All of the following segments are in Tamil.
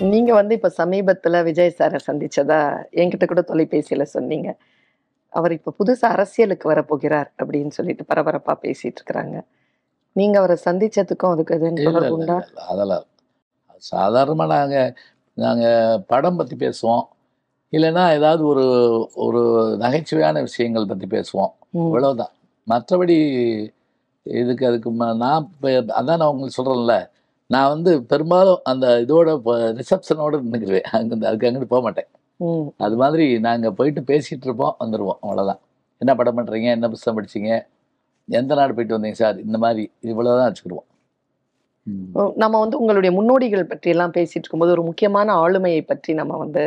நீங்க வந்து இப்ப சமீபத்துல விஜய் சாரை சந்திச்சதா என்கிட்ட கூட தொலைபேசியில சொன்னீங்க. அவர் இப்ப புதுசா அரசியலுக்கு வரப்போகிறார் அப்படின்னு சொல்லிட்டு பரபரப்பா பேசிட்டு இருக்கிறாங்க. நீங்க அவரை சந்திச்சதுக்கும் அதுக்கு எதுவும் தொடர்பு உண்டா? அதெல்லாம் சாதாரணமாக நாங்கள் நாங்கள் படம் பற்றி பேசுவோம். இல்லைன்னா ஏதாவது ஒரு ஒரு நகைச்சுவையான விஷயங்கள் பற்றி பேசுவோம். ம், இவ்வளவுதான் மற்றபடி இதுக்கு அதுக்கு நான் அதான் நான் உங்களுக்கு சொல்கிறேன்ல நான் வந்து பெரும்பாலும் அந்த இதோட ரிசப்ஷனோட நின்றுக்குவேன் அங்கே அதுக்கு அங்கிட்டு போக மாட்டேன். அது மாதிரி நாங்கள் போயிட்டு பேசிகிட்டு இருப்போம் வந்துடுவோம் அவ்வளோதான் என்ன படம் பண்ணுறீங்க என்ன புத்தகம் படிச்சீங்க? எந்த நாடு போயிட்டு வந்தீங்க சார்? இந்த மாதிரி இவ்வளோதான் வச்சுக்கிடுவோம். ம். ஓ, நம்ம வந்து உங்களுடைய முன்னோடிகள் பற்றி எல்லாம் பேசிட்டு இருக்கும்போது ஒரு முக்கியமான ஆளுமையை பற்றி நம்ம வந்து.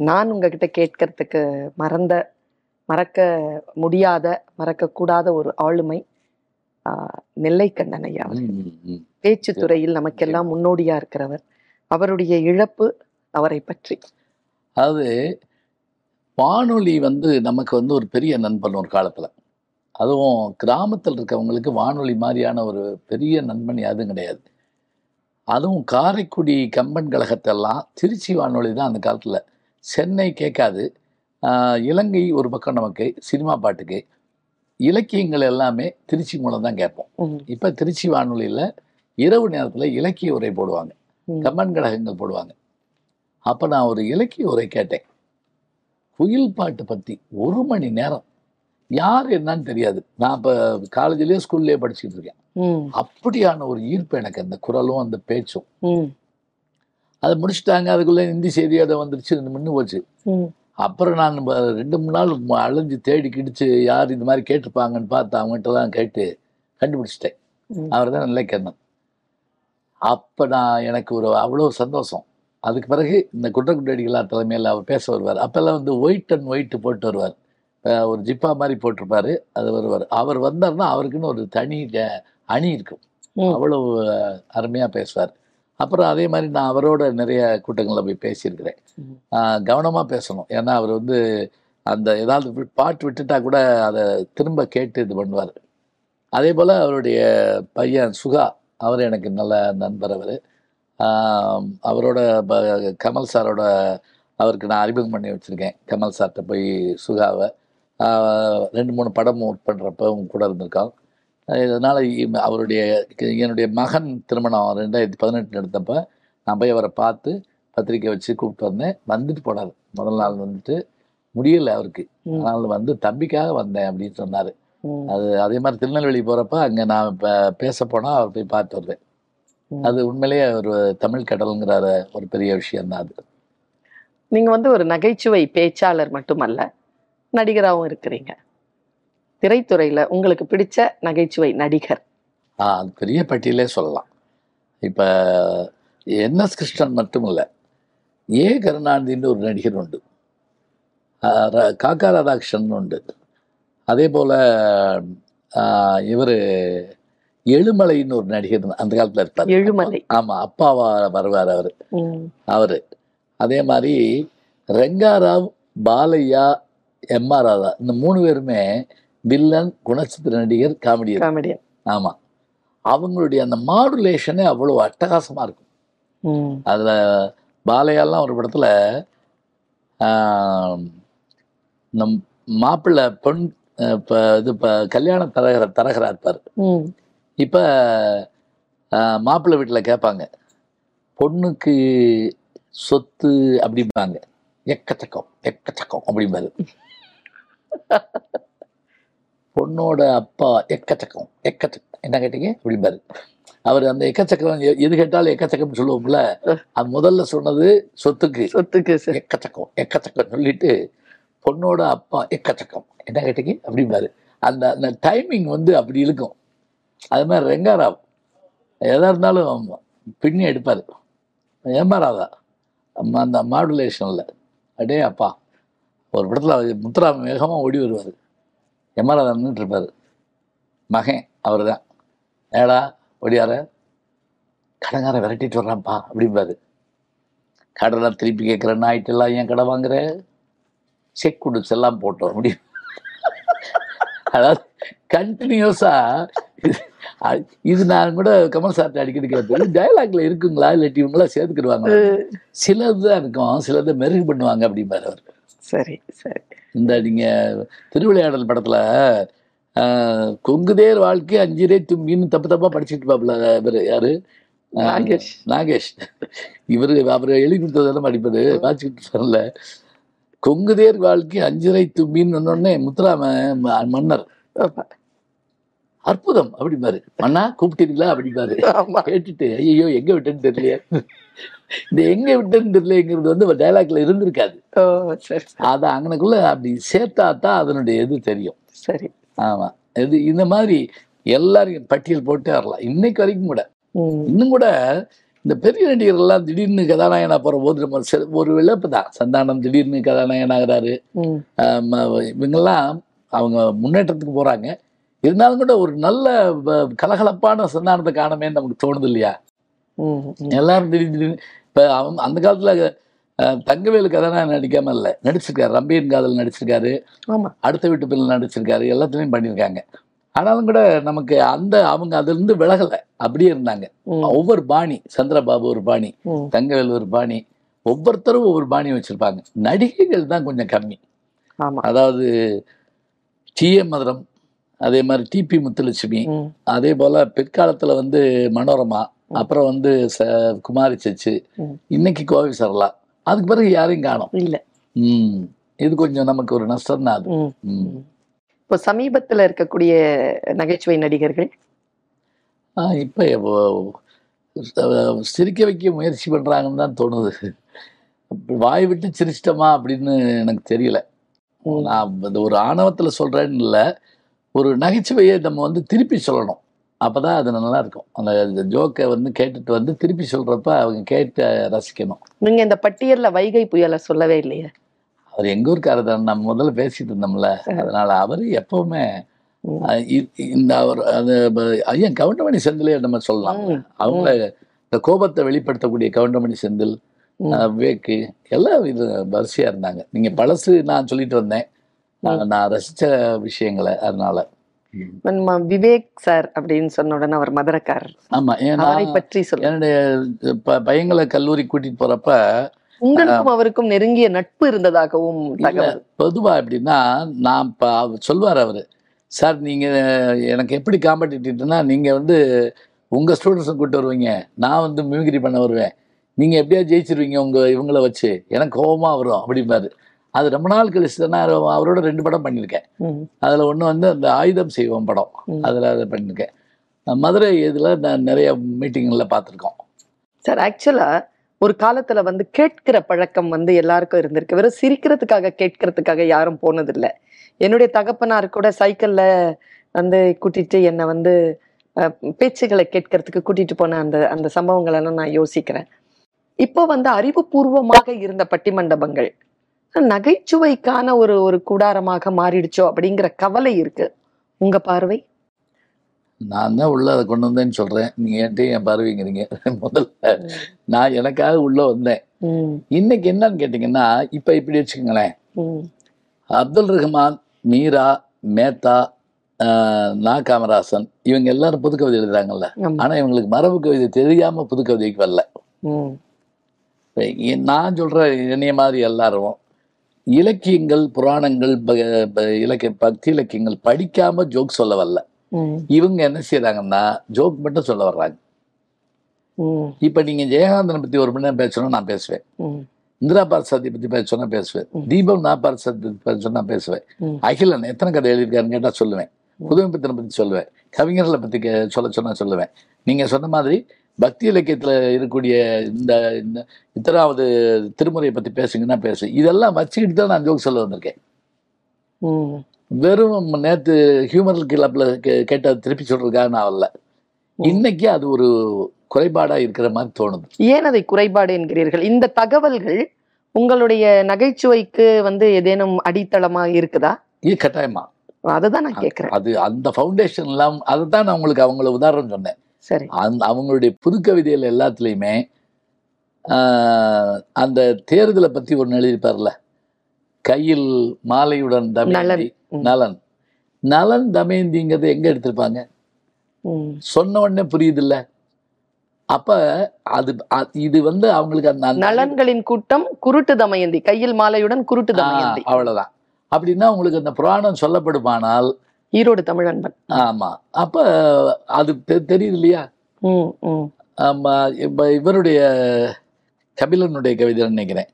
நான் உங்ககிட்ட கேட்கறதுக்கு மறந்த மறக்க முடியாத மறக்க கூடாத ஒரு ஆளுமை நெல்லைக்கண்ணன் ஐயா. பேச்சு துறையில் நமக்கெல்லாம் முன்னோடியா இருக்கிறவர். அவருடைய இழப்பு அவரை பற்றி. அதாவது வானொலி வந்து நமக்கு வந்து ஒரு பெரிய நண்பன் ஒரு காலத்தில். அதுவும் கிராமத்தில் இருக்கவங்களுக்கு வானொலி மாதிரியான ஒரு பெரிய நண்பன் யாரும் கிடையாது. அதுவும் காரைக்குடி கம்பன் கழகத்தெல்லாம் திருச்சி வானொலி தான் அந்த காலத்தில். சென்னை கேட்காது. இலங்கை ஒரு பக்கம் நமக்கு சினிமா பாட்டுக்கு. இலக்கியங்கள் எல்லாமே திருச்சி மூலம் தான் கேட்போம். இப்போ திருச்சி வானொலியில் இரவு நேரத்தில் இலக்கிய உரை போடுவாங்க. ம், கம்பன் கழகங்கள் போடுவாங்க. அப்போ நான் ஒரு இலக்கிய உரை கேட்டேன். குயில் பாட்டு பற்றி ஒரு மணி நேரம். யார் என்னன்னு தெரியாது. நான் இப்போ காலேஜ்லேயே ஸ்கூல்லேயே படிச்சுட்டு இருக்கேன். அப்படியான ஒரு ஈர்ப்பு எனக்கு. அந்த குரலும் அந்த பேச்சும். அதை முடிச்சுட்டாங்க. அதுக்குள்ளே ஹிந்தி செய்தி அதை வந்துருச்சு. நின்று போச்சு. அப்புறம் நான் ரெண்டு மூணு நாள் அலைஞ்சு தேடி கிடிச்சு யார் இந்த மாதிரி கேட்டிருப்பாங்கன்னு பார்த்து அவங்ககிட்டலாம் கேட்டு கண்டுபிடிச்சிட்டேன். அவர் தான் நிலைக்கண்ணன் அப்போ நான் எனக்கு ஒரு அவ்வளோ சந்தோஷம். அதுக்கு பிறகு இந்த குற்றக்குற்றடிகளார் தலைமையில் அவர் பேச வருவார். அப்போல்லாம் வந்து ஒயிட் அண்ட் ஒயிட் போட்டு வருவார். ஒரு ஜிப்பா மாதிரி போட்டிருப்பாரு. அது வருவார். அவர் வந்தார்னா அவருக்குன்னு ஒரு தனி அணி இருக்கும். அவ்வளவு அருமையாக பேசுவார். அப்புறம் அதே மாதிரி நான் அவரோட நிறைய கூட்டங்களில் போய் பேசியிருக்கிறேன். கவனமாக பேசணும். ஏன்னா அவர் வந்து அந்த ஏதாவது பாட்டு விட்டுட்டா கூட அதை திரும்ப கேட்டு இது பண்ணுவார். அதே போல் அவருடைய பையன் சுகா அவர் எனக்கு நல்ல நண்பர் அவர். அவரோட ப- கமல் சாரோட அவருக்கு நான் அறிமுகம் பண்ணி வச்சுருக்கேன். கமல் சார்கிட்ட போய் சுகாவை. ரெண்டு மூணு படம் ஒர்க் பண்ணுறப்பவும் கூட இருந்திருக்கான். இதனால் அவருடைய என்னுடைய மகன் திருமணம் ரெண்டாயிரத்தி பதினெட்டு எடுத்தப்ப நான் போய் அவரை பார்த்து பத்திரிக்கை வச்சு கூப்பிட்டு வந்தேன். வந்துட்டு போனார். முதல் நாள் வந்துட்டு முடியல அவருக்கு. அதனால வந்து தம்பிக்காக வந்தேன் அப்படின்னு சொன்னார். அது அதே மாதிரி திருநெல்வேலி போகிறப்ப அங்கே நான் பேச போனால் அவர் போய் பார்த்து வருவேன். அது உண்மையிலேயே ஒரு தமிழ் கடலுங்கிற ஒரு பெரிய விஷயம் தான் அது. நீங்க வந்து ஒரு நகைச்சுவை பேச்சாளர் மட்டுமல்ல நடிகராகவும் இருக்கிறீங்க. திரைத்துறையில உங்களுக்கு பிடிச்ச நகைச்சுவை நடிகர். ஆ அது பெரிய பட்டியலே சொல்லலாம். இப்போ என்எஸ் கிருஷ்ணன் மட்டும் இல்லை ஏ கருணாநிதின்னு ஒரு நடிகர் உண்டு. காக்கா ராதாகிருஷ்ணன் உண்டு. அதே போல் இவர் எழுமலைன்னு ஒரு நடிகர் அந்த காலத்தில் இருப்பார். எழுமலை. ஆமாம் அப்பாவா வருவார் அவர். அவர். அதே மாதிரி ரெங்காராவ் பாலையா எம்ஆர் ராதா இந்த மூணு பேருமே வில்லன் குணச்சித்திர நடிகர் காமெடியர். காமெடியன் ஆமாம் அவங்களுடைய அந்த மாடுலேஷனே அவ்வளோ அட்டகாசமாக இருக்கும். அதில் பாலையாலாம் ஒரு படத்தில் நம் மாப்பிள்ளை பொன் இப்போ இது இப்போ கல்யாண தரகர தரகரா இருப்பார் இப்போ மாப்பிள்ளை வீட்டில் கேட்பாங்க பொண்ணுக்கு சொத்து அப்படிம்பாங்க. எக்கச்சக்கம் எக்கச்சக்கம் அப்படிம்பாரு. பொண்ணோட அப்பா எக்கச்சக்கம் எக்கச்சக்கம் என்ன கேட்டீங்க? அப்படிம்பாரு. அவர் அந்த எக்கச்சக்கம் எது கேட்டாலும் எக்கச்சக்கம் சொல்லுவோம்ல. அது முதல்ல சொன்னது சொத்துக்கு. சொத்துக்கு எக்கச்சக்கம் எக்கச்சக்கம் சொல்லிட்டு பொண்ணோட அப்பா எக்கச்சக்கம். என்ன கேட்டீங்க? அப்படிம்பாரு. அந்த அந்த டைமிங் வந்து அப்படி இருக்கும் அது மாதிரி ரெங்காராவ். எதாக இருந்தாலும் பின்னி எடுப்பார். ஏமாறாதா? அந்த மாடுலேஷனில் அடே அப்பா. ஒரு படத்தில் முத்துராம வேகமாக ஓடி வருவார். எம்ஆர்ஆர் இருப்பார். மகன் அவர் தான் ஏடா ஓடியார. கடங்கார விரட்டிட்டு வர்றான்ப்பா அப்படிம்பாரு. கடலாம் திருப்பி கேட்குற நாயிட்டெல்லாம் ஏன் கடை வாங்குற? செக் கொடு செல்லாம் போட்டோம் அப்படி அதாவது கண்டினியூஸா இது நான் கூட கமல் சார்ட்ட அடிக்கடி கேட்பேன் டயலாக்ல இருக்குங்களா? இல்லாட்டி இவங்களா சேர்த்துக்கிடுவாங்க சிலது தான் இருக்கும் சிலதை மெருகு பண்ணுவாங்க அப்படிம்பாரு அவர். சரி சரி. இந்த நீங்க திருவிளையாடல் படத்துல கொங்குதேர் வாழ்க்கை அஞ்சிரே தும்பின்னு தப்பு தப்பா படிச்சுட்டு பாப்புல இவரு யாரு? நாகேஷ். நாகேஷ். இவரு அவர் எழுதி கொடுத்ததெல்லாம் படிப்பாரு வாசிக்கிட்டு வரல கொங்குதேர் வாழ்க்கை அஞ்சிரை தும்பின்னு சொன்னோடனே முத்துராம ம- மன்னர். அற்புதம் அப்படிம்பாரு. மன்னா கூப்பிட்டீங்களா? அப்படிம்பாரு. கேட்டுட்டு ஐயோ எங்க விட்டேன்னு தெரியலையே. இந்த எங்க விட்டேன்னு தெரியலையேங்கிறது வந்து டைலாக்ல இருந்திருக்காது. அதை அங்கனக்குள்ள அப்படி சேர்த்தா தான் அதனுடைய இது தெரியும். சரி. ஆமா. இது இந்த மாதிரி எல்லாரையும் பட்டியல் போட்டு வரலாம். இன்னைக்கு வரைக்கும் கூட. இன்னும் கூட இந்த பெரிய நடிகர்கள் எல்லாம் திடீர்னு கதாநாயகனா போற போது நம்ம ஒரு இழப்பு தான் சந்தானம் திடீர்னு கதாநாயகன் ஆகிறாரு ம், ஆம், இவங்கெல்லாம் அவங்க முன்னேற்றத்துக்கு போறாங்க. இருந்தாலும் கூட ஒரு நல்ல கலகலப்பான சந்தானத்தை காணமே நமக்கு தோணுது இல்லையா. எல்லாரும் திடீர் திடீர்னு இப்ப அவன் அந்த காலத்துல தங்கவேலு கதாநாயகன் நடிக்காம இல்ல. நடிச்சிருக்காரு. ரம்பியன் காதல் நடிச்சிருக்காரு. அடுத்த வீட்டு பிள்ளை நடிச்சிருக்காரு. எல்லாத்துலயும் பண்ணியிருக்காங்க. ஆனாலும் கூட நமக்கு அந்த அவங்க அதுல இருந்து விலகல. அப்படியே இருந்தாங்க. ஒவ்வொரு பாணி சந்திரபாபு ஒரு பாணி தங்கவேல் ஒரு பாணி ஒவ்வொருத்தரும் ஒவ்வொரு பாணி வச்சிருப்பாங்க. நடிகைகள் தான் கொஞ்சம் கம்மி. அதாவது டி எம் மதுரம் அதே மாதிரி டிபி முத்துலட்சுமி அதே போல பிற்காலத்துல வந்து மனோரமா அப்புறம் வந்து ச குமாரி சச்சு. இன்னைக்கு கோவை சரளா. அதுக்கு பிறகு யாரையும் காணோம். இல்ல. இது கொஞ்சம் நமக்கு ஒரு நஷ்டம் தான் அது. இப்போ சமீபத்துல இருக்கக்கூடிய நகைச்சுவை நடிகர்கள்? இப்போ சிரிக்க வைக்க முயற்சி பண்றாங்கன்னு தான் தோணுது. வாய் விட்டு சிரிச்சிட்டோமா அப்படின்னு எனக்கு தெரியல. நான் இந்த ஒரு ஆணவத்துல சொல்றேன்னு இல்லை. ஒரு நகைச்சுவையை நம்ம வந்து திருப்பி சொல்லணும். அப்பதான் அது நல்லா இருக்கும். அந்த ஜோக்கை வந்து கேட்டுட்டு வந்து திருப்பி சொல்றப்ப அவங்க கேட்டு ரசிக்கணும். நீங்க இந்த பட்டியல்ல வைகை புயலை சொல்லவே இல்லையே? அவர் எங்க ஊருக்காரர் தான். நம்ம முதல்ல பேசிட்டு இருந்தோம்ல. அதனால அவரு எப்பவுமே இந்த அவர் அது ப- ஐயா கவுண்டமணி செந்திலே நம்ம சொல்லலாம். அவங்க இந்த கோபத்தை வெளிப்படுத்தக்கூடிய கவுண்டமணி செந்தில் விவேக்கு எல்லாம் இது வரிசையா இருந்தாங்க. நீங்க பழசு நான் சொல்லிட்டு வந்தேன். நான் ரசிச்ச விஷயங்களை அதனால. நம்ம விவேக் சார் அப்படின்னு சொன்ன உடனே அவர் மதுரக்காரர். ஆமா. ஏன்னா பற்றி சொல்ல என்னுடைய பையங்களை கல்லூரி கூட்டிட்டு போறப்ப உங்களுக்கும் அவருக்கும் நெருங்கிய நட்பு இருந்ததாகவும் பொதுவா எப்படின்னா நான் அவர் சொல்லுவார் அவரு சார் நீங்க எனக்கு எப்படி காம்படிட்டிவ்னா நீங்க வந்து உங்க ஸ்டூடெண்ட்ஸை கூட்டு வருவீங்க. நான் வந்து மிமிக்ரி பண்ண வருவேன். நீங்க எப்படியா ஜெயிச்சிருவீங்க உங்க இவங்கள வச்சு. எனக்கு கோபமா வரும் அப்படிம்பாரு. அது ரொம்ப நாள் கழிச்சு நான் அவரோட ரெண்டு படம் பண்ணியிருக்கேன். அதுல ஒண்ணு வந்து அந்த ஆயுதம் செய்வோம் படம். அதுல அதை பண்ணியிருக்கேன். மதுரை இதுல நான் நிறைய மீட்டிங்ல பார்த்துருக்கோம். சார் ஆக்சுவலா ஒரு காலத்துல வந்து கேட்கிற பழக்கம் வந்து எல்லாருக்கும் இருந்திருக்கு. வெறும் சிரிக்கிறதுக்காக கேட்கறதுக்காக யாரும் போனதில்லை. என்னுடைய தகப்பனார் கூட சைக்கிள்ல வந்து கூட்டிட்டு என்னை வந்து பேச்சுகளை கேட்கறதுக்கு கூட்டிட்டு போன அந்த அந்த சம்பவங்கள் எல்லாம் நான் யோசிக்கிறேன். இப்போ வந்து அறிவுபூர்வமாக இருந்த பட்டி மண்டபங்கள் நகைச்சுவைக்கான ஒரு ஒரு கூடாரமாக மாறிடுச்சோ அப்படிங்கிற கவலை இருக்கு. உங்க பார்வை? நான் தான் உள்ள அதை கொண்டு வந்தேன்னு சொல்றேன். நீங்க என்கிட்ட என் பருவிங்கிறீங்க? முதல்ல நான் எனக்காக உள்ள வந்தேன். இன்னைக்கு என்னன்னு கேட்டிங்கன்னா இப்ப இப்படி வச்சுக்கோங்களேன். அப்துல் ரஹ்மான் மீரா மேத்தா நா காமராசன் இவங்க எல்லாரும் புதுக்கவிதை எழுதுறாங்கல்ல. ஆனா இவங்களுக்கு மரபு கவிதை தெரியாம புதுக்கவிதைக்கு வரல. நான் சொல்ற என்னைய மாதிரி எல்லாரும் இலக்கியங்கள் புராணங்கள் இலக்கிய பக்தி இலக்கியங்கள் படிக்காம ஜோக் சொல்ல வரல. இவங்க என்ன செய்றாங்கன்னா ஜோக் மட்டும் சொல்ல வர்றாங்க. இப்ப நீங்க ஜெயகாந்தனை பத்தி ஒரு மணி நேரம் பேசணும் நான் பேசுவேன். இந்திரா பார்சாதி பத்தி பேச பேசுவேன். தீபம் நான் பார்சாதி பத்தி பேச சொன்னா பேசுவேன். அகிலன் எத்தனை கதை எழுதியிருக்காருன்னு கேட்டா சொல்லுவேன். புதுமைப்பித்தனை பத்தி சொல்லுவேன். கவிஞர்களை பத்தி சொல்ல சொன்னா சொல்லுவேன். நீங்க சொன்ன மாதிரி பக்தி இலக்கியத்துல இருக்கக்கூடிய இந்த இத்தனாவது திருமுறையை பத்தி பேசுங்கன்னா பேசு இதெல்லாம் வச்சுக்கிட்டு தான் நான் ஜோக் சொல்ல வந்திருக்கேன். வெறும் நேத்து ஹியூமர் கிளப்ல கேட்ட திருப்பி சொல்றதுக்காக நான் வரல. இன்னைக்கு அது ஒரு குறைபாடா இருக்கிற மாதிரி தோணுது. ஏன் அதை குறைபாடு என்கிறீர்கள்? இந்த தகவல்கள் உங்களுடைய நகைச்சுவைக்கு வந்து ஏதேனும் அடித்தளமா இருக்குதா? இது கட்டாயமா. அதுதான் நான் கேக்குறேன். அது அந்த ஃபவுண்டேஷன் எல்லாம் அதுதான் நான் உங்களுக்கு அவங்கள உதாரணம் சொன்னேன். சரி. அந்த அவங்களுடைய புது கவிதைகள் எல்லாத்துலேயுமே அந்த தேர்தலை பத்தி ஒன்று எழுதியிருப்பார்ல? கையில் மாலையுடன் தமயந்தி, நலன். நலன். தமயந்திங்கிறது எங்க எடுத்திருப்பாங்க. சொன்ன உடனே புரியுது இல்ல அப்ப அது இது வந்து அவங்களுக்கு அந்த நலன்களின் கூட்டம் குருட்டு தமயந்தி. கையில் மாலையுடன் குருட்டு தமயந்தி. அவ்வளவுதான். அப்படின்னா உங்களுக்கு அந்த புராணம் சொல்லப்படுமானால் ஈரோடு தமிழன்பன். ஆமா. அப்ப அது தெரியுது இல்லையா. ஆமா. இப்ப இவருடைய கபிலனுடைய கவிதை நினைக்கிறேன்.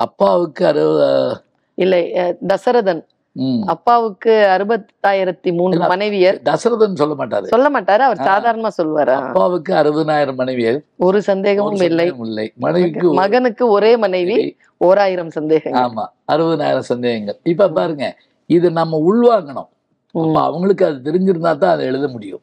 அப்பாவுக்கு அறுபது இல்லை தசரதன். அப்பாவுக்கு அறுபத்தாயிரத்தி இல்ல. மனைவியர். தசரதன் சொல்ல மாட்டாரு. சொல்ல மாட்டாரு அவர். சாதாரணமா சொல்வாரா. அப்பாவுக்கு அறுபதாயிரம் மனைவியர். ஒரு சந்தேகமும் இல்லை. சந்தேகம் இல்லை. மனைவிக்கு மகனுக்கு ஒரே மனைவி ஓராயிரம் சந்தேகங்கள். ஆமா அறுபதாயிரம் சந்தேகங்கள். இப்ப பாருங்க இது நம்ம உள்வாங்கணும். அவங்களுக்கு அது தெரிஞ்சிருந்தா தான் அதை எழுத முடியும்.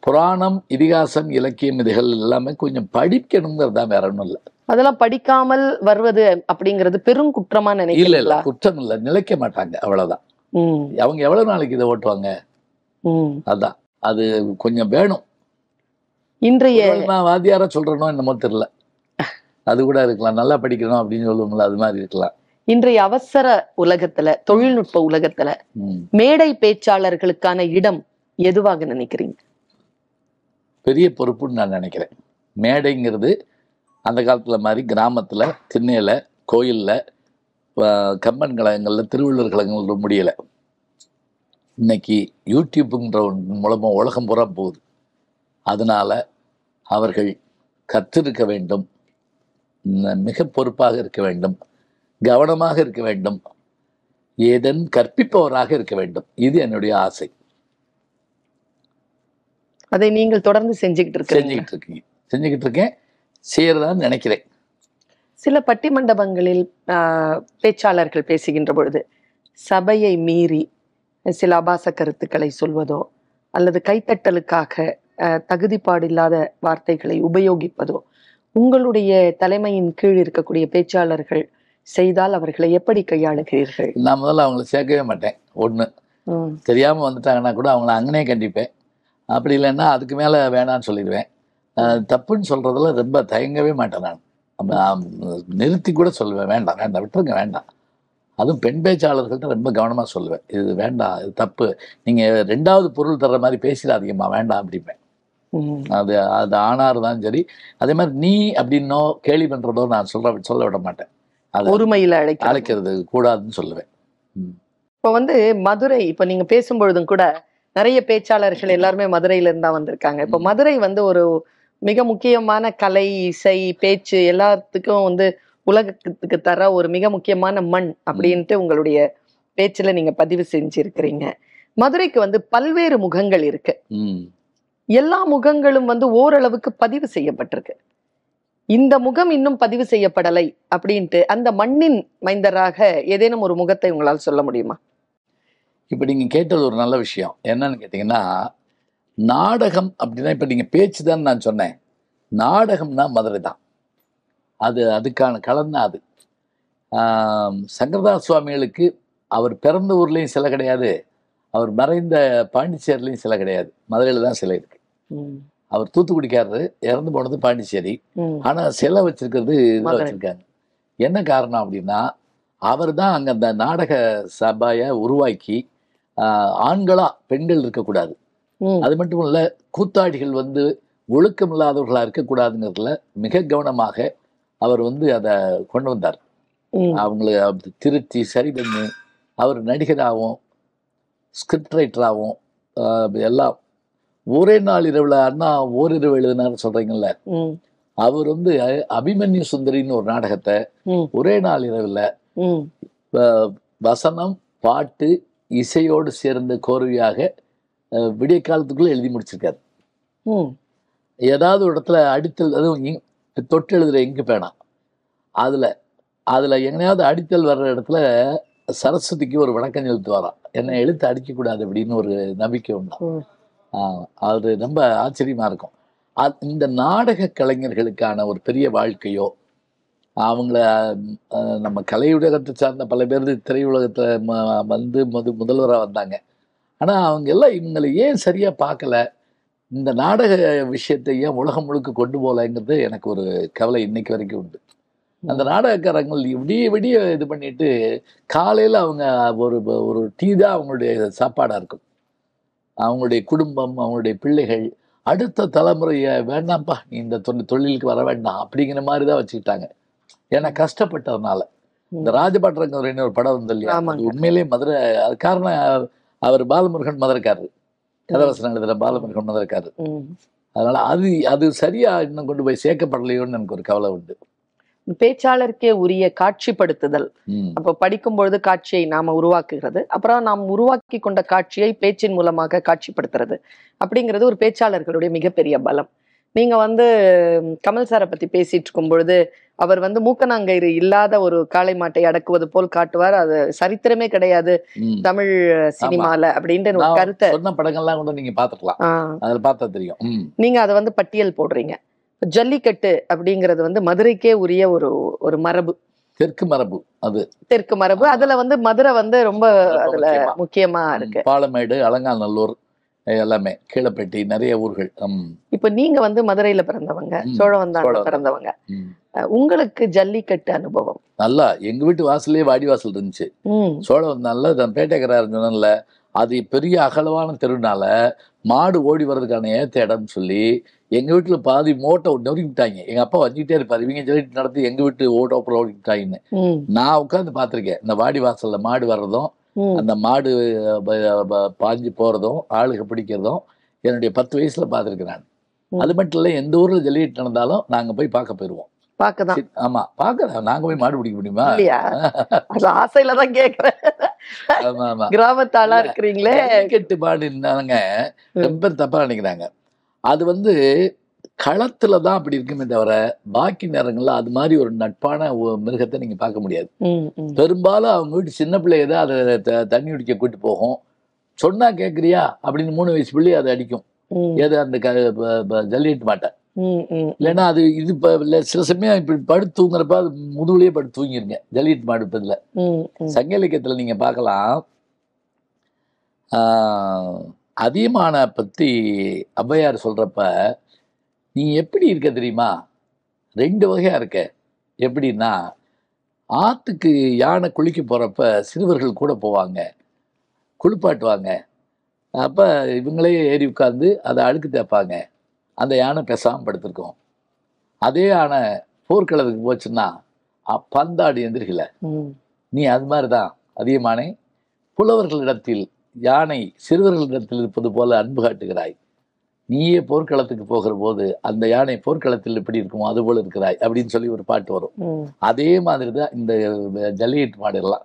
புராணம் இதிகாசம் இலக்கியம் இதுகள் எல்லாமே கொஞ்சம் படிக்கணுங்கிறது தான் வேற ஒண்ணும் இல்ல. அதெல்லாம் படிக்காமல் வருவது அப்படிங்கிறது பெரும் குற்றமா இல்ல இல்ல. குற்றம் இல்ல நிலைக்க மாட்டாங்க. அவ்வளவுதான். அவங்க எவ்வளவு நாளைக்கு இதை ஓட்டுவாங்க. அதான். அது கொஞ்சம் வேணும். இன்றைய நான் வாத்தியாரா சொல்றேனோ என்னமோ தெரியல. அது கூட இருக்கலாம். நல்லா படிக்கணும் அப்படின்னு சொல்லுவோம்ல அது மாதிரி இருக்கலாம். இன்றைய அவசர உலகத்துல தொழில்நுட்ப உலகத்துல. மேடை பேச்சாளர்களுக்கான இடம் எதுவாக நினைக்கிறீங்க? பெரிய பொறுப்புன்னு நான் நினைக்கிறேன். மேடைங்கிறது அந்த காலத்தில் மாதிரி கிராமத்தில் திண்ணையில் கோயிலில் கம்பன் கழகங்களில் திருவள்ளுவர் கழகங்கள் முடியலை. இன்னைக்கு யூடியூப்புங்கிற மூலமாக உலகம் புறம் போகுது. அதனால் அவர்கள் கற்றிருக்க வேண்டும். மிக பொறுப்பாக இருக்க வேண்டும். கவனமாக இருக்க வேண்டும். ஏதன் கற்பிப்பவராக இருக்க வேண்டும். இது என்னுடைய ஆசை. அதை நீங்கள் தொடர்ந்து செஞ்சுக்கிட்டு இருக்கீங்க செஞ்சுக்கிட்டு இருக்கீங்க. செஞ்சுக்கிட்டு இருக்கேன். செய்யறதான்னு நினைக்கிறேன். சில பட்டிமண்டபங்களில் ஆஹ், பேச்சாளர்கள் பேசுகின்ற பொழுது சபையை மீறி சில ஆபாச கருத்துக்களை சொல்வதோ அல்லது கைத்தட்டலுக்காக ஆஹ், தகுதிப்பாடில்லாத வார்த்தைகளை உபயோகிப்பதோ உங்களுடைய தலைமையின் கீழ் இருக்கக்கூடிய பேச்சாளர்கள் செய்தால் அவர்களை எப்படி கையாளுகிறீர்கள்? நான் முதல்ல அவங்கள சேர்க்கவே மாட்டேன். ஒன்று தெரியாமல் வந்துட்டாங்கன்னா கூட அவங்கள அங்கனே கண்டிப்பேன். அப்படி இல்லைன்னா அதுக்கு மேலே வேணான்னு சொல்லிடுவேன். தப்புன்னு சொல்கிறதுல ரொம்ப தயங்கவே மாட்டேன் நான். நிறுத்தி கூட சொல்லுவேன். வேண்டாம் வேண்டாம் விட்டுருங்க வேண்டாம். அதுவும் பெண் பேச்சாளர்கள்ட்ட ரொம்ப கவனமாக சொல்லுவேன். இது வேண்டாம் இது தப்பு. நீங்கள் ரெண்டாவது பொருள் தர்ற மாதிரி பேசிடாதீங்கம்மா வேண்டாம் அப்படிம்பேன். ம், அது அது ஆணாக இருந்தாலும் சரி அதே மாதிரி நீ அப்படின்னோ கேலி பண்ணுறதோ நான் சொல்ல சொல்ல விட மாட்டேன். அது ஒருமையில அழைக்க அழைக்கிறது கூடாதுன்னு சொல்லுவேன். இப்போ வந்து மதுரை இப்போ நீங்க பேசும்பொழுதும் கூட நிறைய பேச்சாளர்கள் எல்லாருமே மதுரையில இருந்தா வந்திருக்காங்க. இப்போ மதுரை வந்து ஒரு மிக முக்கியமான கலை இசை பேச்சு எல்லாத்துக்கும் வந்து உலகத்துக்கு தர ஒரு மிக முக்கியமான மண் அப்படின்ட்டு உங்களுடைய பேச்சுல நீங்க பதிவு செஞ்சிருக்கிறீங்க. மதுரைக்கு வந்து பல்வேறு முகங்கள் இருக்கு. எல்லா முகங்களும் வந்து ஓரளவுக்கு பதிவு செய்யப்பட்டிருக்கு. இந்த முகம் இன்னும் பதிவு செய்யப்படலை அப்படின்ட்டு அந்த மண்ணின் மைந்தராக ஏதேனும் ஒரு முகத்தை உங்களால் சொல்ல முடியுமா? இப்போ நீங்கள் கேட்டது ஒரு நல்ல விஷயம். என்னன்னு கேட்டிங்கன்னா நாடகம் அப்படின்னா இப்போ நீங்கள் பேச்சு தான் நான் சொன்னேன். நாடகம்னா மதுரை தான். அது அதுக்கான தான் அது. சங்கரதாஸ் சுவாமிகளுக்கு அவர் பிறந்த ஊர்லேயும் சிலை கிடையாது. அவர் மறைந்த பாண்டிச்சேரிலையும் சிலை கிடையாது. மதுரையில் தான் சிலை இருக்கு. அவர் தூத்துக்குடிக்காரரு இறந்து போனது பாண்டிச்சேரி. ஆனால் சிலை வச்சிருக்கிறது இதில். வச்சிருக்காங்க என்ன காரணம் அப்படின்னா அவர் தான் அங்கே அந்த நாடக சபையை உருவாக்கி ஆண்களா பெண்கள் இருக்கக்கூடாது. அது மட்டும் இல்ல கூத்தாடிகள் வந்து ஒழுக்கம் இல்லாதவர்களா இருக்கக்கூடாதுங்கிறதுல மிக கவனமாக அவர் வந்து அதை கொண்டு வந்தார். அவங்களை திருத்தி சரி பண்ணி அவர் நடிகராகவும் ஸ்கிரிப்ட் ரைட்டராகவும் எல்லாம் ஒரே நாள் இரவுல அண்ணா ஓரிரவு எழுதினார் சொல்றீங்கல்ல? அவர் வந்து அபிமன்யு சுந்தரின்னு ஒரு நாடகத்தை ஒரே நாள் இரவுல வசனம் பாட்டு இசையோடு சேர்ந்த கோர்வையாக விடிய காலத்துக்குள்ள எழுதி முடிச்சிருக்காரு. ஏதாவது ஒரு இடத்துல அடித்தல் அதுவும் தொட்டு எழுதுற இங்கு பேனா. அதுல அதுல எங்கனையாவது அடித்தல் வர்ற இடத்துல சரஸ்வதிக்கு ஒரு வணக்கம் செலுத்துவாராம். என்ன எழுத்து அடிக்கக்கூடாது அப்படின்னு ஒரு நம்பிக்கை. ஆஹ் அது ரொம்ப ஆச்சரியமா இருக்கும். இந்த நாடக கலைஞர்களுக்கான ஒரு பெரிய வாழ்க்கையோ அவங்கள நம்ம கலையுலகத்தை சார்ந்த பல பேர் திரையுலகத்துல ம- வந்து முது முதல்வராக வந்தாங்க. ஆனா அவங்க எல்லாம் இவங்களை ஏன் சரியா பார்க்கல? இந்த நாடக விஷயத்தை ஏன் உலகம் முழுக்க கொண்டு போகலைங்கிறது எனக்கு ஒரு கவலை இன்னைக்கு வரைக்கும் உண்டு. அந்த நாடகக்காரங்கள் விடிய விடிய இது பண்ணிட்டு காலையில அவங்க ஒரு ஒரு டீ தான் அவங்களுடைய சாப்பாடா இருக்கும். அவங்களுடைய குடும்பம் அவங்களுடைய பிள்ளைகள் அடுத்த தலைமுறையை வேண்டாம்ப்பா நீ இந்த தொழில் தொழிலுக்கு வர வேண்டாம் அப்படிங்கிற மாதிரி தான் வச்சுக்கிட்டாங்க. ஏன்னா கஷ்டப்பட்டதுனால. இந்த ராஜபாட்டரங்கரைன்னு ஒரு படம் வந்து இல்லையா? உண்மையிலேயே மதுரை அது காரணம் அவர் பாலமுருகன் மதுரைக்காரர். கதவசனம் எழுதுற பாலமுருகன் மதுரைக்காரர். அதனால அது அது சரியா இன்னும் கொண்டு போய் சேர்க்கப்படலையோன்னு எனக்கு ஒரு கவலை உண்டு. பேச்சாளருக்கே உரிய காட்சிப்படுத்துதல். அப்போ படிக்கும் பொழுது காட்சியை நாம உருவாக்குகிறது. அப்புறம் நாம் உருவாக்கி கொண்ட காட்சியை பேச்சின் மூலமாக காட்சிப்படுத்துறது. அப்படிங்கிறது ஒரு பேச்சாளர்களுடைய மிகப்பெரிய பலம். நீங்க வந்து கமல் சாரை பத்தி பேசிட்டு இருக்கும் பொழுது அவர் வந்து மூக்கனாங்கயிறு இல்லாத ஒரு காளை மாட்டை அடக்குவது போல் காட்டுவார். அது சரித்திரமே கிடையாது. தமிழ் சினிமால அப்படின்ற ஒரு கருத்தை சொன்ன படங்கள்லாம் கூட நீங்க பாத்துக்கலாம். அதுல பார்த்தா தெரியும். நீங்க அதை வந்து பட்டியல் போடுறீங்க. ஜல்லிக்கட்டு அப்படிங்கிறது வந்து மதுரைக்கே உரிய ஒரு ஒரு மரபு. தெற்கு மரபு அது. தெற்கு மரபு. அதுல வந்து மதுரை வந்து ரொம்ப அதுல முக்கியமா. முக்கியமா இருக்கு. பாலமேடு அலங்காநல்லூர் எல்லாமே. கீழப்பட்டி நிறைய ஊர்கள். இப்ப நீங்க வந்து மதுரையில பிறந்தவங்க சோழவந்தான். பிறந்தவங்க. உங்களுக்கு ஜல்லிக்கட்டு அனுபவம்? நல்லா. எங்க வீட்டு வாசல்லே வாடி வாசல் இருந்துச்சு. ம். சோழ வந்தால நான் பேட்டைக்கரார் சொன்னேன்ல அது பெரிய அகலவான தெருனால மாடு ஓடி வர்றதுக்கான ஏத்த இடம்னு சொல்லி எங்க வீட்டுல பாதி மோட்டை நொறுக்கி விட்டாங்க எங்க அப்பா வஞ்சிட்டே இருப்பாரு. இவங்க சொல்லிட்டு நடத்தி எங்க வீட்டு ஓட்ட அப்புறம் ஓடி விட்டாங்கன்னு ம். நான் உட்காந்து பார்த்திருக்கேன். இந்த வாடி வாசல்ல மாடு வர்றதும் அந்த மாடு பாஞ்சு போறதும் ஆளுக பிடிக்கிறதும் என்னுடைய பத்து வயசுல ம். அது மட்டும் இல்ல எந்த ஊர்ல ஜல்லிக்கட்டு நடந்தாலும் நாங்க போய் பார்க்க போயிருவோம். பாக்கதான் சி- ஆமா பாக்குறேன் நாங்க போய் மாடு பிடிக்க முடியுமா? இல்லையா? அது ஆசையில தான் கேக்குறேன். ஆமா ஆமா. கிராமத்தாளா. இருக்கிறீங்களே? ஜல்லிக்கட்டு மாடுனாங்க ரொம்ப பேர் தப்பா நினைக்கிறாங்க. அது வந்து களத்துல தான் அப்படி இருக்குமே தவிர பாக்கி நேரங்கள்ல அது மாதிரி ஒரு நட்பான மிருகத்தை நீங்க பார்க்க முடியாது. பெரும்பாலும் அவங்க வீட்டு சின்ன பிள்ளைய தான் அதை தண்ணி குடிக்க கூட்டு போகும். சொன்னா கேக்குறியா? அப்படின்னு மூணு வயசு பிள்ளை அதை அடிக்கும். ஏதோ அந்த க ப- ப- ஜல்லிக்கட்டு மாட்டை ம், ம். இல்லைன்னா அது இது சில சமயம் இப்படி படுத்து தூங்குறப்ப அது முதுகுலயே படுத்து தூங்கிருங்க. ஜல்லிக்கட்டு மாடு இப்போ இதில் ம், ம். சங்க இலக்கியத்தில் நீங்கள் பார்க்கலாம் அதியமான பற்றி ஔவையார் சொல்கிறப்ப நீ எப்படி இருக்க தெரியுமா? ரெண்டு வகையாக இருக்க. எப்படின்னா ஆற்றுக்கு யானை குளிக்க போகிறப்ப சிறுவர்கள் கூட போவாங்க. குளிப்பாட்டுவாங்க. அப்போ இவங்களே ஏறி உட்காந்து அதை அழுக்கு தேய்ப்பாங்க. அந்த யானை பேசாமல் படுத்திருக்கும். அதே யானை போர்க்களத்துக்கு போச்சுன்னா பந்தாடி எந்திரிக்கல. நீ அது மாதிரி தான் அதிகமானே புலவர்களிடத்தில் யானை சிறுவர்களிடத்தில் இருப்பது போல அன்பு காட்டுகிறாய். நீயே போர்க்களத்துக்கு போகிற போது அந்த யானை போர்க்களத்தில் எப்படி இருக்குமோ அது போல இருக்கிறாய் அப்படின்னு சொல்லி ஒரு பாட்டு வரும். அதே மாதிரி தான் இந்த ஜல்லிக்கட்டு மாடு எல்லாம்.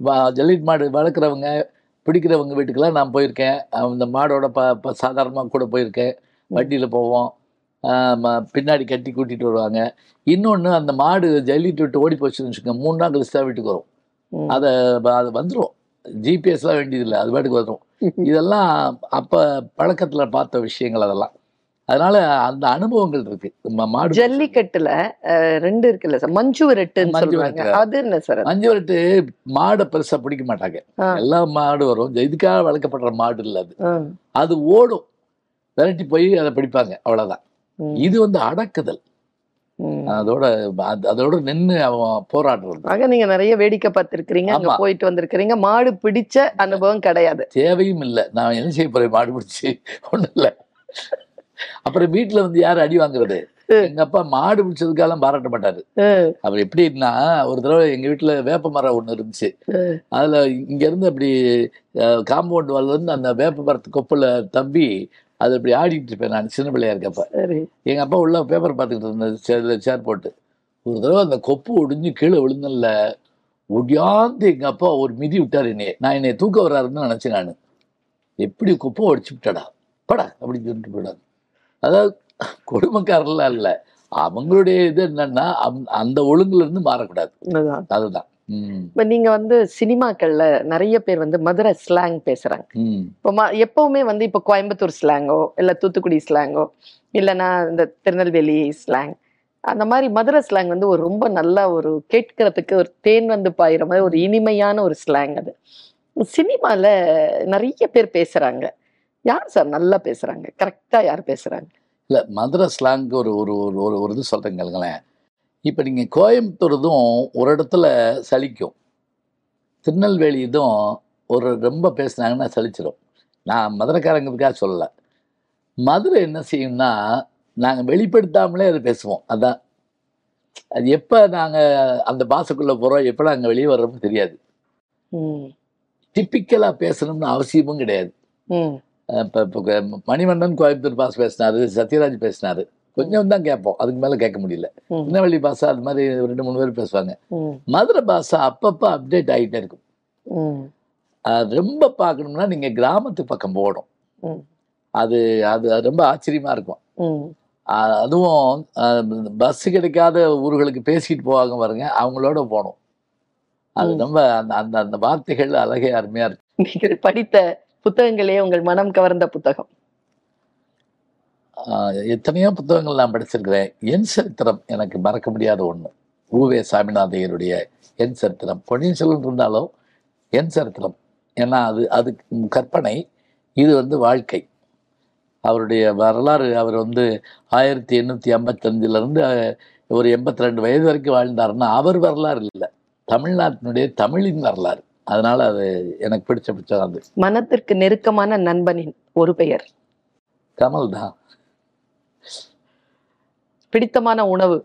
வா- ஜல்லிக்கட்டு மாடு வளர்க்குறவங்க பிடிக்கிறவங்க வீட்டுக்கெல்லாம் நான் போயிருக்கேன். இந்த மாடோட ப ப சாதாரணமாக கூட போயிருக்கேன். வண்டியில் போவோம். பின்னாடி கட்டி கூட்டிகிட்டு வருவாங்க. இன்னொன்று அந்த மாடு ஜல்லிட்டு விட்டு ஓடி போச்சுன்னு வச்சுக்கோங்க மூணு நாள் கழிச்சு தான் வீட்டுக்கு வரும். அதை அது வந்துடும் ஜிபிஎஸ்லாம் வேண்டியதில்லை அது பாட்டுக்கு வந்துடும் இதெல்லாம் அப்போ பழக்கத்தில் பார்த்த விஷயங்கள் அதெல்லாம் அதனால அந்த அனுபவங்கள் இருக்கு மாடு ஜல்லிக்கட்டுல ரெண்டு இருக்குல்ல சார் மஞ்சு விரட்டுன்னு மஞ்சு. அது என்ன சார்? அஞ்சு வரட்டு மாடை பெருசா பிடிக்க மாட்டாங்க. எல்லா மாடு வரும் இதுக்காக வளர்க்கப்படுற மாடு இல்லை அது. அது ஓடும் விரட்டி போய் அதை பிடிப்பாங்க அவ்வளவுதான். இது வந்து அடக்குதல். அதோட அது- அதோட நின்று அவன் போராடுறது. ஆக நீங்க நிறைய வேடிக்கை பார்த்திருக்கிறீங்க அங்க. போயிட்டு வந்திருக்கிறீங்க. மாடு பிடிச்ச அனுபவம் கிடையாது. தேவையும் இல்லை. நான் என்ன செய்ய போறேன்? மாடு பிடிச்சி. ஒண்ணும் இல்லை. அப்புறம் வீட்டுல வந்து யார் அடி வாங்குறது? எங்க அப்பா மாடு பிடிச்சதுக்கெல்லாம் பாராட்ட மாட்டாரு. அவர் எப்படின்னா ஒரு தடவை எங்க வீட்டுல வேப்ப மரம் ஒண்ணு இருந்துச்சு. அதுல இங்க இருந்து அப்படி காம்பவுண்ட் வால்ல இருந்து அந்த வேப்ப மரத்து கொப்புல தம்பி அது அப்படி ஆடிட்டு இருப்பேன் நான் சின்ன பிள்ளையா இருக்கப்ப. சரி. எங்க அப்பா உள்ள பேப்பர் பார்த்துக்கிட்டு இருந்தது சேர்ல சேர் போட்டு. ஒரு தடவை அந்த கொப்பு ஒடிஞ்சு கீழே விழுந்தல ஒடியாந்து எங்க அப்பா ஒரு மிதி விட்டாரு என்னைய. நான் என்னைய தூக்க வர்றாருன்னு நினைச்சேன் நான். எப்படி கொப்பை ஒடிச்சு விட்டடா? படா அப்படின்னு சொல்லிட்டு போயிடாது அதாவது கொடுமைக்காரர்லாம் இல்லை. அவங்களுடைய இது என்னன்னா அந்த- அந்த ஒழுங்குல இருந்து மாறக்கூடாது. அதுதான். இப்ப நீங்க வந்து சினிமாக்கள்ல நிறைய பேர் வந்து மதுரை ஸ்லாங் பேசுறாங்க. இப்போ எப்பவுமே வந்து இப்போ கோயம்புத்தூர் ஸ்லாங்கோ இல்ல தூத்துக்குடி ஸ்லாங்கோ இல்லைன்னா இந்த திருநெல்வேலி ஸ்லாங் அந்த மாதிரி மதுரை ஸ்லாங் வந்து ஒரு ரொம்ப நல்லா ஒரு கேட்கறதுக்கு ஒரு தேன் வந்து பாயிற மாதிரி ஒரு இனிமையான ஒரு ஸ்லாங் அது. சினிமால நிறைய பேர் பேசுறாங்க. யார் சார் நல்லா பேசுறாங்க? கரெக்டா யார் பேசுறாங்க? இல்ல மதுரை ஸ்லாங்க்கு ஒரு ஒரு ஒரு ஒரு இது சொல்றேன் கேளுங்களேன். இப்போ நீங்கள் கோயம்புத்தூர்தும் ஒரு இடத்துல சலிக்கும். திருநெல்வேலி இதும் ஒரு ரொம்ப பேசுனாங்கன்னா சலிச்சிடும் நான் மதுரைக்காரங்களுக்காக சொல்லலை. மதுரை என்ன செய்யும்னா நாங்கள் வெளிப்படுத்தாமலே அதை பேசுவோம். அதான். அது எப்போ நாங்கள் அந்த பாசக்குள்ளே போகிறோம் எப்போ நாங்கள் வெளியே வர்றோம்னு தெரியாது. டிப்பிக்கலாக பேசணும்னு அவசியமும் கிடையாது. இப்போ இப்போ மணிவண்ணன் கோயம்புத்தூர் பாஸ் பேசினாரு சத்யராஜ் பேசினாரு. கொஞ்சம் தான் கேட்போம். அதுக்கு மேலே கேட்க முடியல. திருநெல்வேலி பாஷா அது மாதிரி ரெண்டு மூணு பேர் பேசுவாங்க. மதுரை பாஷா அப்பப்போ அப்டேட் ஆகிட்டே இருக்கும். ரொம்ப பார்க்கணும்னா நீங்கள் கிராமத்து பக்கம் போகணும். அது அது ரொம்ப ஆச்சரியமாக இருக்கும். அதுவும் பஸ் கிடைக்காத ஊர்களுக்கு பேசிட்டு போவாங்க பாருங்க அவங்களோட போகணும். அது. ரொம்ப அந்த அந்த அந்த வார்த்தைகள் அழகே அருமையாக இருக்கு. நீங்கள் படித்த புத்தகங்களே உங்கள் மனம் கவர்ந்த புத்தகம். எத்தனையோ புத்தகங்கள் நான் படிச்சிருக்கிறேன். என் சரித்திரம் எனக்கு மறக்க முடியாத ஒன்று ஊவே சாமிநாதையருடைய என் சரித்திரம். பொன்னியின் செல்வன் இருந்தாலும் என் சரித்திரம். ஏன்னா அது அது கற்பனை இது வந்து வாழ்க்கை. அவருடைய வரலாறு அவர் வந்து ஆயிரத்தி எண்ணூற்றி ஐம்பத்தஞ்சிலேருந்து ஒரு எண்பத்தி ரெண்டு வயது வரைக்கும் வாழ்ந்தாருன்னா அவர் வரலாறு இல்லை. தமிழ்நாட்டினுடைய தமிழின் வரலாறு. அதனால அது எனக்கு பிடிச்ச அது. மனத்திற்கு நெருக்கமான நண்பனின் ஒரு பெயர். கமல் தான் பிடித்தமான உணவு?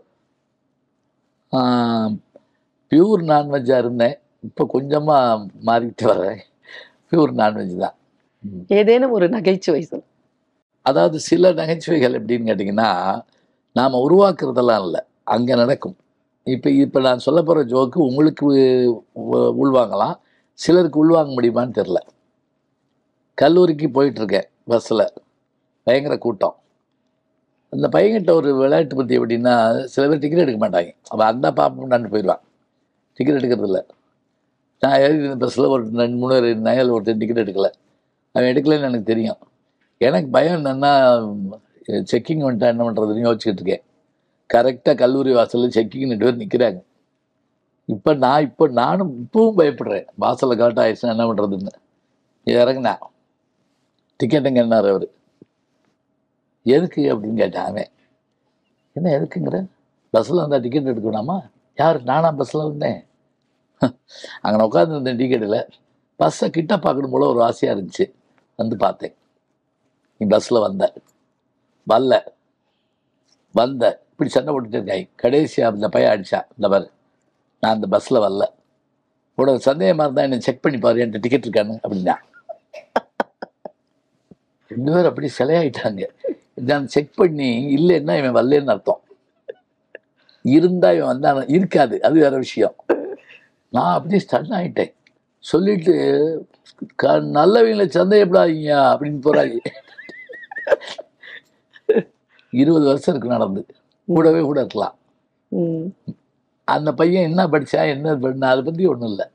பியூர் நான்வெஜ்ஜாக இருந்தேன். இப்போ கொஞ்சமாக மாறிக்கிட்டு வர்றேன். பியூர் நான்வெஜ் தான். ஏதேனும் ஒரு நகைச்சுவை சொல். அதாவது சில நகைச்சுவைகள் எப்படின்னு கேட்டிங்கன்னா நாம் உருவாக்குறதெல்லாம் இல்லை. அங்கே நடக்கும். இப்போ இப்போ நான் சொல்ல போகிற ஜோக்கு உங்களுக்கு உள்வாங்கலாம். சிலருக்கு உள்வாங்க முடியுமான்னு தெரில கல்லூரிக்கு போயிட்டுருக்கேன் பஸ்ஸில் பயங்கர கூட்டம். அந்த பையன்கிட்ட ஒரு விளையாட்டு பற்றி எப்படின்னா சில பேர் டிக்கெட் எடுக்க மாட்டாங்க. அவன் அந்த பாப்பம்டான்னு போயிடுவான் டிக்கெட் எடுக்கிறது இல்லை. நான் எழுதி இந்த பஸ்ஸில் ஒரு ரெண்டு மூணு பேர் நயல் ஒருத்தர் டிக்கெட் எடுக்கலை. அவன் எடுக்கலைன்னு எனக்கு தெரியும். எனக்கு பயம் என்னென்னா செக்கிங் வந்துட்டா என்ன பண்ணுறதுன்னு யோசிச்சுட்டு இருக்கேன். கரெக்டாக கல்லூரி வாசலில் செக்கிங் ரெண்டு பேர் நிற்கிறாங்க இப்போ நான் இப்போ நானும் இப்பவும் பயப்படுறேன். வாசலில் கரெக்டாக ஆயிடுச்சுன்னா என்ன பண்ணுறதுன்னு இறங்கினா. டிக்கெட்டுங்க என்னார் அவர்? எதுக்கு அப்படின்னு கேட்டான் அவன் என்ன எதுக்குங்கிற? பஸ்ஸில் வந்தால் டிக்கெட் எடுக்கணுமா? யார்? நானா பஸ்ஸில் வந்தேன். அங்கே உட்காந்துருந்தேன் டிக்கெட்டில் பஸ்ஸை கிட்ட பார்க்கணும் போல ஒரு ஆசையாக இருந்துச்சு. வந்து பார்த்தேன். நீ பஸ்ஸில் வந்த. வரல. வந்த. இப்படி சண்டை போட்டுட்டு இருக்காய். கடைசியாக அந்த பையன் அடிச்சான் இந்த பாரு. நான் அந்த பஸ்ஸில் வரல. உனக்கு சந்தேகமாக இருந்தால் என்னை செக் பண்ணி பாரு. என்கிட்ட டிக்கெட் இருக்கான்னு அப்படின்னா. ரெண்டு பேரும் அப்படி சிலையாயிட்டாங்க. நான் செக் பண்ணி இல்லைன்னா இவன் வரலன்னு அர்த்தம். இருந்தா இவன் வந்தான? இருக்காது. அது வேற விஷயம். நான் அப்படியே ஸ்டன் ஆயிட்டேன். சொல்லிட்டு க நல்லவங்களை சந்தேகப்படாதீங்க அப்படின்னு போறாங்க. இருபது வருஷம் இருக்கு நடந்து. கூடவே கூட இருக்கலாம். அந்த பையன் என்ன படிச்சா என்ன பண்ண அதை பத்தி ஒண்ணும் இல்லை.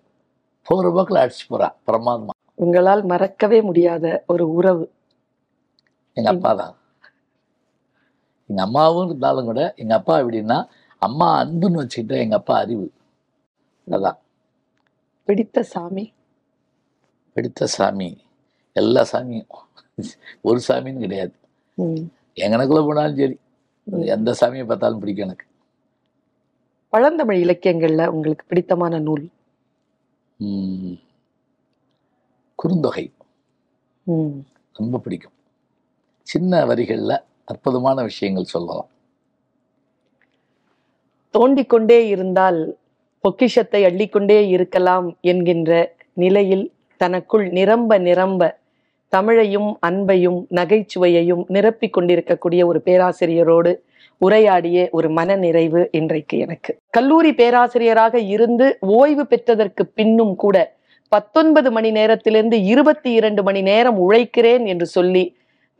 போகிற போக்கில் அடிச்சு போறான் பிரமாதமா. உங்களால் மறக்கவே முடியாத ஒரு உறவு. எங்க அப்பா தான். எங்க அம்மாவும் இருந்தாலும் கூட எங்க அப்பா எப்படின்னா அம்மா அன்புன்னு வச்சுக்கிட்ட எங்க அப்பா அறிவு. அதான் பிடித்த சாமி? பிடித்த சாமி. எல்லா சாமியும். ஒரு சாமின்னு கிடையாது. எங்கனக்குள்ள போனாலும் சரி. எந்த சாமியை பார்த்தாலும் பிடிக்கும் எனக்கு. பழந்தமிழ் இலக்கியங்கள்ல உங்களுக்கு பிடித்தமான நூல்? குறுந்தொகை. ரொம்ப பிடிக்கும். சின்ன வரிகளில் அற்புதமான விஷயங்கள் சொல்லலாம். தோண்டிக்கொண்டே இருந்தால் பொக்கிஷத்தை அள்ளிக்கொண்டே இருக்கலாம் என்கின்ற நிலையில் தனக்குள் நிரம்ப நிரம்ப தமிழையும் அன்பையும் நகைச்சுவையையும் நிரப்பிக் கொண்டிருக்கக்கூடிய ஒரு பேராசிரியரோடு உரையாடிய ஒரு மன நிறைவு இன்றைக்கு எனக்கு. கல்லூரி பேராசிரியராக இருந்து ஓய்வு பெற்றதற்கு பின்னும் கூட பத்தொன்பது மணி நேரத்திலிருந்து இருபத்தி இரண்டு மணி நேரம் உழைக்கிறேன் என்று சொல்லி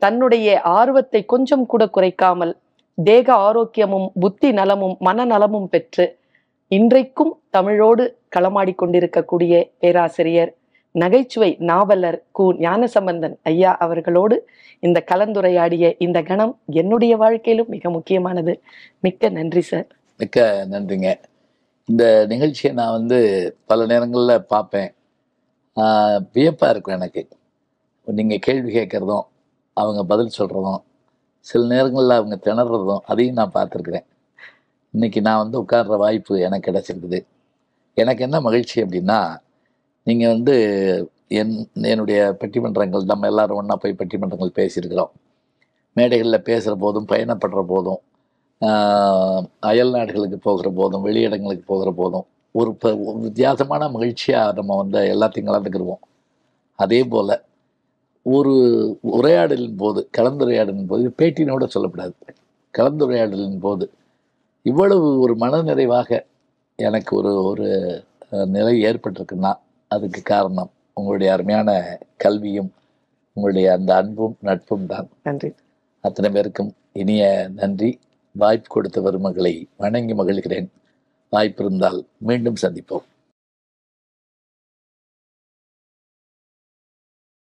தன்னுடைய ஆர்வத்தை கொஞ்சம் கூட குறைக்காமல் தேக ஆரோக்கியமும் புத்தி நலமும் மனநலமும் பெற்று இன்றைக்கும் தமிழோடு களமாடி கொண்டிருக்கக்கூடிய பேராசிரியர் நகைச்சுவை நாவலர் கு. ஞானசம்பந்தன் ஐயா அவர்களோடு இந்த கலந்துரையாடிய இந்த கணம் என்னுடைய வாழ்க்கையிலும் மிக முக்கியமானது. மிக்க நன்றி சார். மிக்க நன்றிங்க. இந்த நிகழ்ச்சியை நான் வந்து பல நேரங்களில் பார்ப்பேன். வியப்பாக இருக்கும் எனக்கு. நீங்கள் கேள்வி கேட்குறதும் அவங்க பதில் சொல்கிறதும் சில நேரங்களில் அவங்க திணறதும் அதையும் நான் பார்த்துருக்குறேன். இன்றைக்கி நான் வந்து உட்கார்ற வாய்ப்பு எனக்கு கிடச்சிருக்குது. எனக்கு என்ன மகிழ்ச்சி அப்படின்னா நீங்கள் வந்து என் என்னுடைய பட்டிமன்றங்கள் நம்ம எல்லாரும் ஒன்றா போய் பட்டிமன்றங்கள் பேசியிருக்கிறோம். மேடைகளில் பேசுகிற போதும் பயணப்படுற போதும் அயல் நாடுகளுக்கு போகிற போதும் வெளியிடங்களுக்கு போகிற போதும் ஒரு ஒரு வித்தியாசமான மகிழ்ச்சியாக நம்ம வந்து எல்லாத்தையும் கலந்துக்கிடுவோம் அதே போல் ஒரு உரையாடலின் போது கலந்துரையாடலின் போது பேட்டினோட சொல்லக்கூடாது கலந்துரையாடலின் போது இவ்வளவு ஒரு மனநிறைவாக எனக்கு ஒரு ஒரு நிலை ஏற்பட்டிருக்குன்னா அதுக்கு காரணம் உங்களுடைய அருமையான கல்வியும் உங்களுடைய அந்த அன்பும் நட்பும் தான். நன்றி. அத்தனை பேருக்கும் இனிய நன்றி. வாய்ப்பு கொடுத்த வருமகளை வணங்கி மகிழ்கிறேன். வாய்ப்பு இருந்தால் மீண்டும் சந்திப்போம்.